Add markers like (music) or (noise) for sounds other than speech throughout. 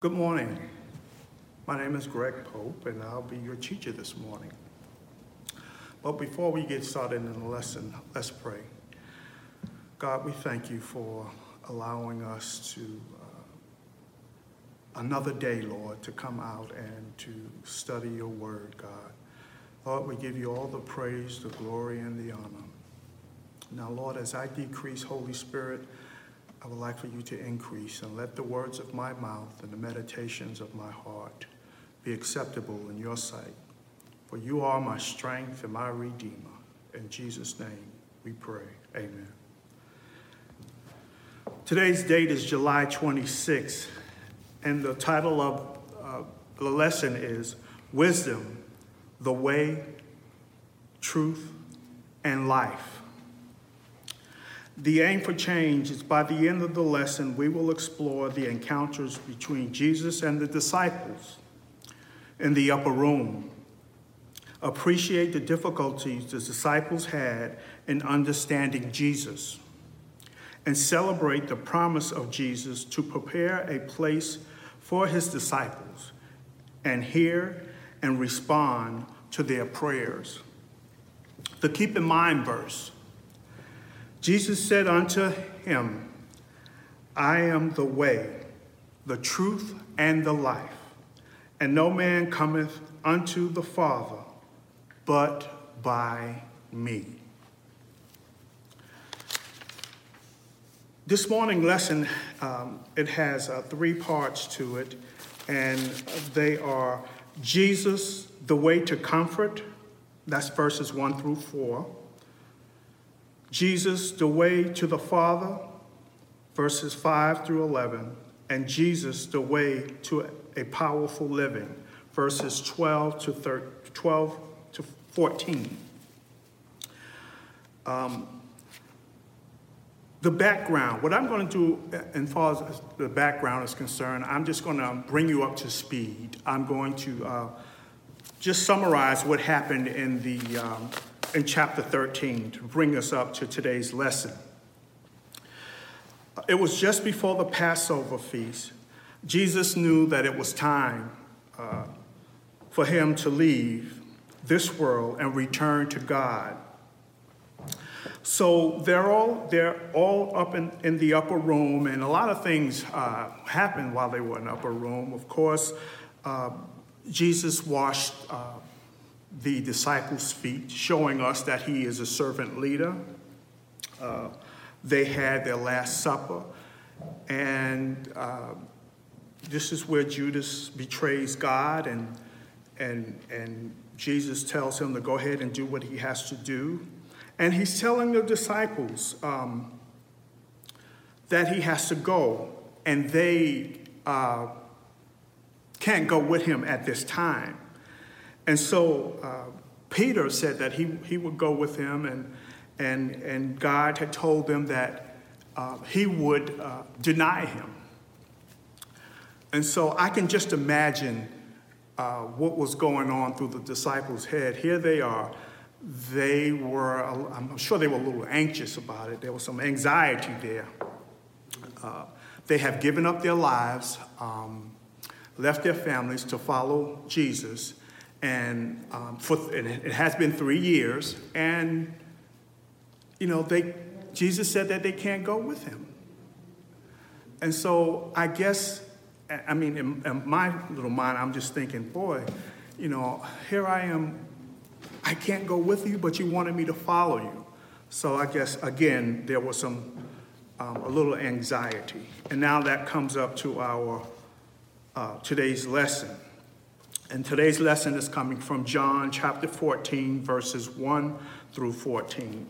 Good morning. My name is Greg Pope, and I'll be your teacher this morning. But before we get started in the lesson, let's pray. God, we thank you for allowing us to, uh, another day, Lord, to come out and to study your word, God. Lord, we give you all the praise, the glory, and the honor. Now, Lord, as I decrease, Holy Spirit, I would like for you to increase and let the words of my mouth and the meditations of my heart be acceptable in your sight. For you are my strength and my redeemer. In Jesus' name we pray. Amen. Today's date is July 26, and the title of uh, the lesson is Wisdom, the Way, Truth, and Life. The aim for change is by the end of the lesson, we will explore the encounters between Jesus and the disciples in the upper room. Appreciate the difficulties the disciples had in understanding Jesus, and celebrate the promise of Jesus to prepare a place for his disciples and hear and respond to their prayers. The keep in mind verse Jesus said unto him, I am the way, the truth, and the life, and no man cometh unto the Father but by me. This morning lesson, um, it has uh, three parts to it, and they are Jesus, the way to comfort, that's verses one through four. Jesus, the way to the Father, verses 5 through 11, and Jesus, the way to a powerful living, verses 12 to 13, 12 to 14. Um, the background, what I'm going to do as far as the background is concerned, I'm just going to bring you up to speed. I'm going to uh, just summarize what happened in the um, in chapter 13 to bring us up to today's lesson. It was just before the Passover feast. Jesus knew that it was time uh, for him to leave this world and return to God. So they're all they're all up in, in the upper room, and a lot of things uh, happened while they were in the upper room. Of course, uh, Jesus washed uh, the disciples' feet, showing us that he is a servant leader. Uh, they had their Last Supper, and uh, this is where Judas betrays God, and, and, and Jesus tells him to go ahead and do what he has to do. And he's telling the disciples um, that he has to go, and they uh, can't go with him at this time. And so uh, Peter said that he, he would go with him, and, and, and God had told them that uh, he would uh, deny him. And so I can just imagine uh, what was going on through the disciples' head. Here they are. They were, I'm sure they were a little anxious about it. There was some anxiety there. Uh, they have given up their lives, um, left their families to follow Jesus and um, for, it has been three years, and you know they Jesus said that they can't go with him, and so I guess I mean in, in my little mind I'm just thinking, boy, you know here I am, I can't go with you, but you wanted me to follow you, so I guess again there was some um, a little anxiety, and now that comes up to our uh, today's lesson. And today's lesson is coming from John chapter 14, verses 1 through 14.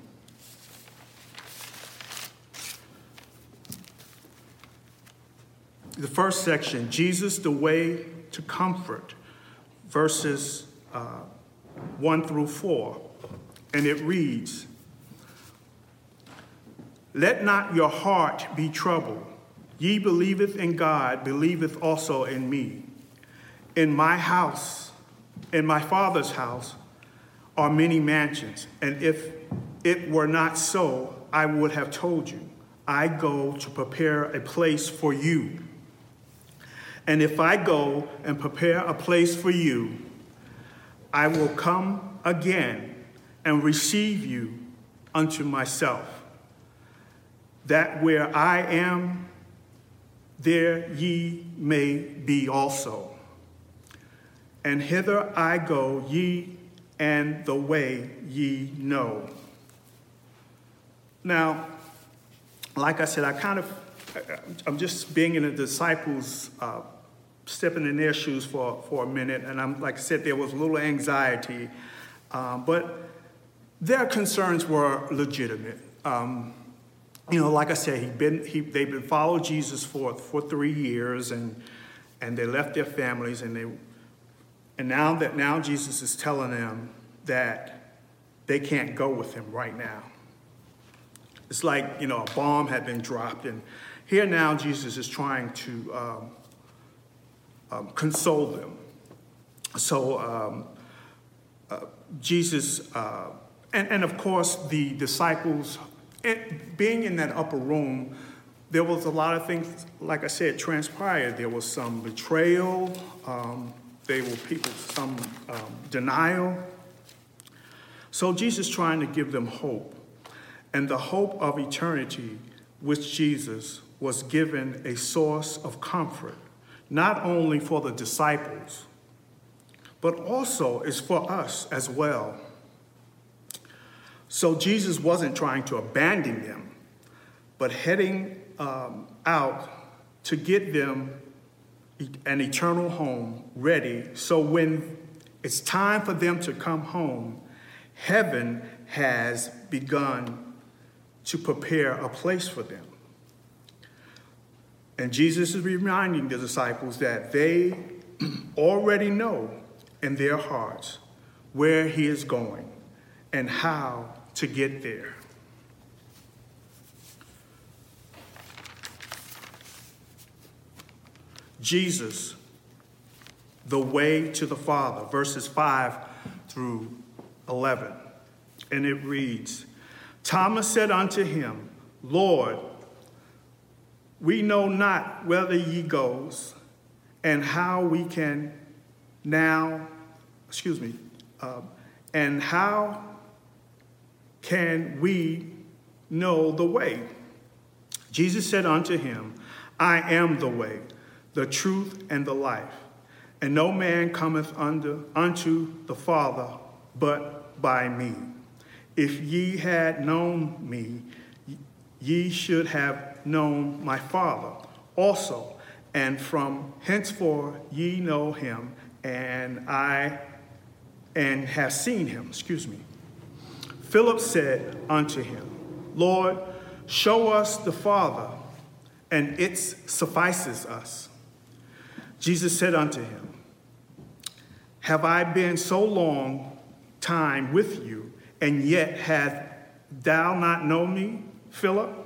The first section, Jesus, the way to comfort, verses uh, 1 through 4. And it reads Let not your heart be troubled. Ye believeth in God, believeth also in me. In my house, in my Father's house, are many mansions, and if it were not so, I would have told you. I go to prepare a place for you. And if I go and prepare a place for you, I will come again and receive you unto myself, that where I am, there ye may be also. And hither I go, ye and the way ye know. Now, like I said, I kind of, I'm just being in the disciples' uh, stepping in their shoes for, for a minute, and I'm like I said, there was a little anxiety, um, but their concerns were legitimate. Um, you know, like I said, he'd been, he, they'd been following Jesus for, for three years, and, and they left their families, and they, and now that now Jesus is telling them that they can't go with him right now. It's like you know a bomb had been dropped, and here now Jesus is trying to um, um, console them. So um, uh, Jesus, uh, and, and of course, the disciples, it, being in that upper room, there was a lot of things, like I said, transpired. There was some betrayal, um, there were people, some um, denial. So Jesus trying to give them hope. And the hope of eternity, which Jesus was given a source of comfort not only for the disciples, but also is for us as well. So Jesus wasn't trying to abandon them, but heading um, out to get them an eternal home ready. So when it's time for them to come home, heaven has begun to prepare a place for them. And Jesus is reminding the disciples that they (clears throat) already know in their hearts where he is going and how to get there. Jesus, the way to the Father, verses 5 through 11. And it reads Thomas said unto him, Lord, we know not whither ye goes, and how we can now, excuse me, uh, and how can we know the way? Jesus said unto him, I am the way, the truth, and the life. And no man cometh under, unto the Father but by me. If ye had known me, ye should have known my Father also, and from henceforth ye know him, and I and have seen him. Excuse me. Philip said unto him, Lord, show us the Father, and it suffices us. Jesus said unto him, Have I been so long time with you, and yet hath thou not known me, Philip?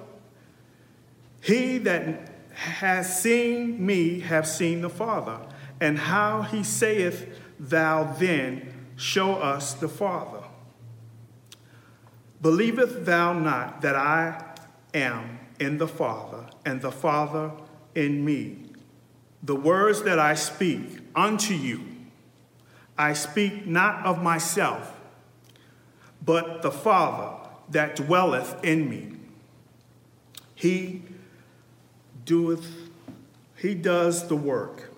He that has seen me hath seen the Father. And how he saith, Thou then show us the Father. Believeth thou not that I am in the Father, and the Father in me? The words that I speak unto you, I speak not of myself, but the Father that dwelleth in me. He doeth, he does the work.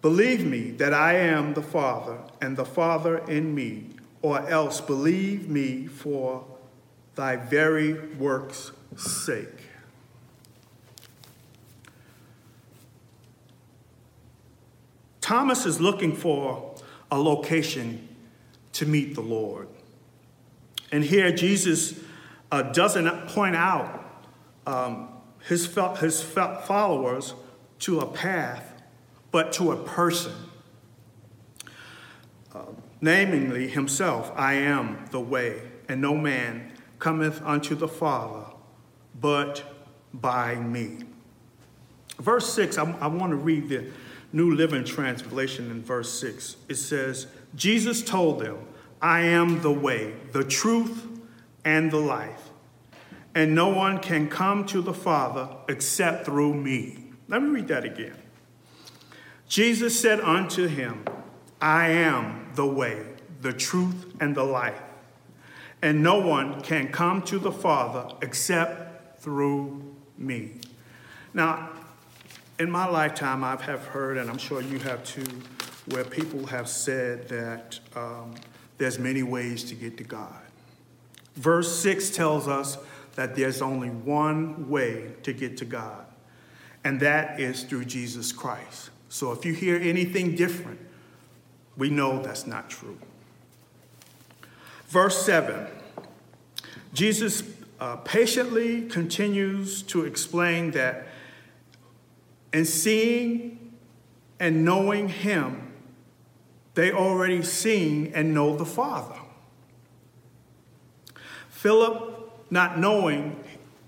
Believe me that I am the Father, and the Father in me, or else believe me for thy very work's sake. Thomas is looking for a location to meet the Lord. And here Jesus uh, doesn't point out um, his, his followers to a path, but to a person. Uh, namely himself, I am the way, and no man cometh unto the Father but by me. Verse 6, I, I want to read the New Living Translation in verse 6. It says, Jesus told them, I am the way, the truth, and the life and no one can come to the Father except through me. Let me read that again. Jesus said unto him, I am the way, the truth, and the life. And no one can come to the Father except through me. Now, in my lifetime, I have heard, and I'm sure you have too, where people have said that um, there's many ways to get to God. Verse 6 tells us that there's only one way to get to God, and that is through Jesus Christ. So if you hear anything different, we know that's not true. Verse 7 Jesus uh, patiently continues to explain that in seeing and knowing Him, they already seen and know the Father. Philip, not knowing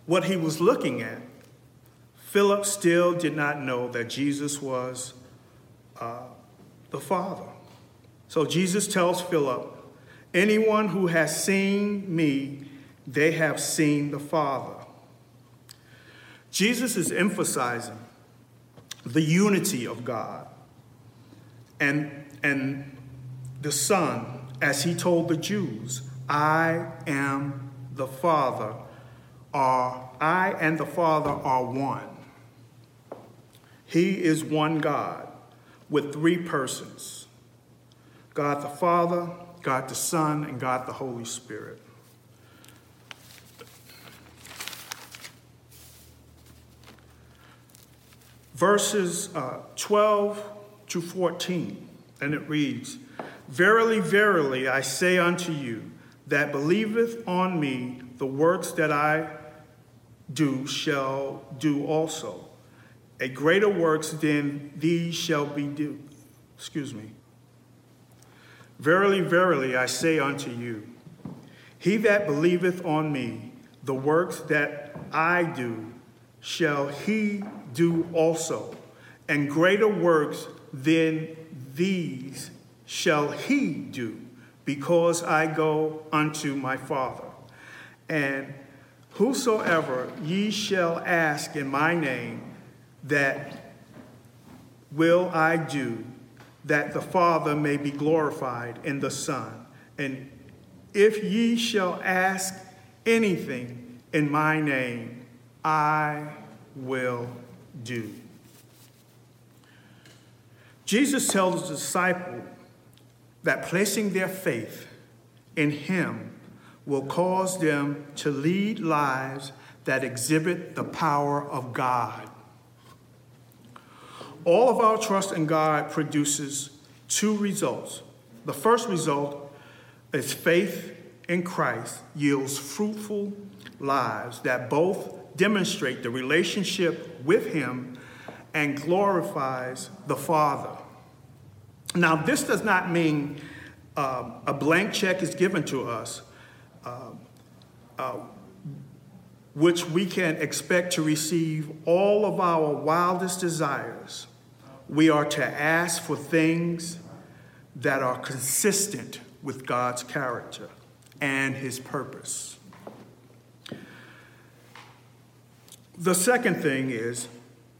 what he was looking at, Philip still did not know that Jesus was uh, the Father. So Jesus tells Philip, Anyone who has seen me, they have seen the Father. Jesus is emphasizing the unity of God and, and the Son, as he told the Jews, I am the Father, are I and the Father are one. He is one God with three persons God the Father, God the Son, and God the Holy Spirit. Verses uh, 12 to 14, and it reads Verily, verily, I say unto you, that believeth on me, the works that I do shall do also. A greater works than these shall be do. Excuse me. Verily, verily, I say unto you, he that believeth on me, the works that I do, shall he do also, and greater works than these shall he do, because I go unto my Father. And whosoever ye shall ask in my name, that will I do that the Father may be glorified in the Son. And if ye shall ask anything in my name, I will do. Jesus tells the disciple that placing their faith in him will cause them to lead lives that exhibit the power of God all of our trust in God produces two results. The first result is faith in Christ yields fruitful lives that both demonstrate the relationship with Him and glorifies the Father. Now, this does not mean uh, a blank check is given to us, uh, uh, which we can expect to receive all of our wildest desires we are to ask for things that are consistent with God's character and his purpose. The second thing is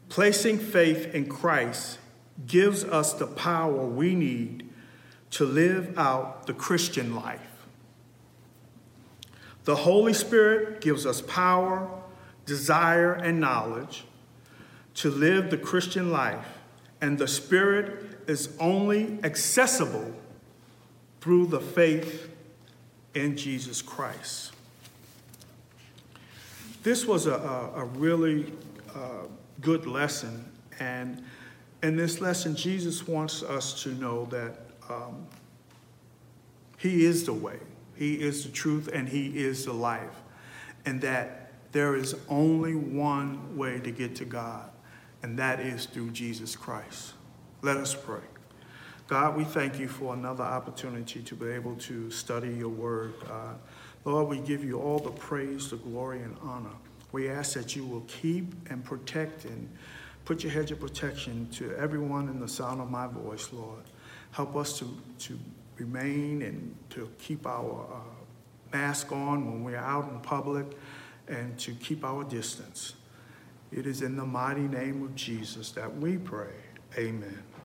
placing faith in Christ gives us the power we need to live out the Christian life. The Holy Spirit gives us power, desire, and knowledge to live the Christian life and the Spirit is only accessible through the faith in Jesus Christ. This was a, a, a really uh, good lesson, and in this lesson, Jesus wants us to know that um, He is the way, He is the truth, and He is the life, and that there is only one way to get to God and that is through Jesus Christ. Let us pray. God, we thank you for another opportunity to be able to study your word. Lord, we give you all the praise, the glory, and honor. We ask that you will keep and protect and put your hedge of protection to everyone in the sound of my voice, Lord. Help us to, to remain and to keep our uh, mask on when we're out in public and to keep our distance. It is in the mighty name of Jesus that we pray. Amen.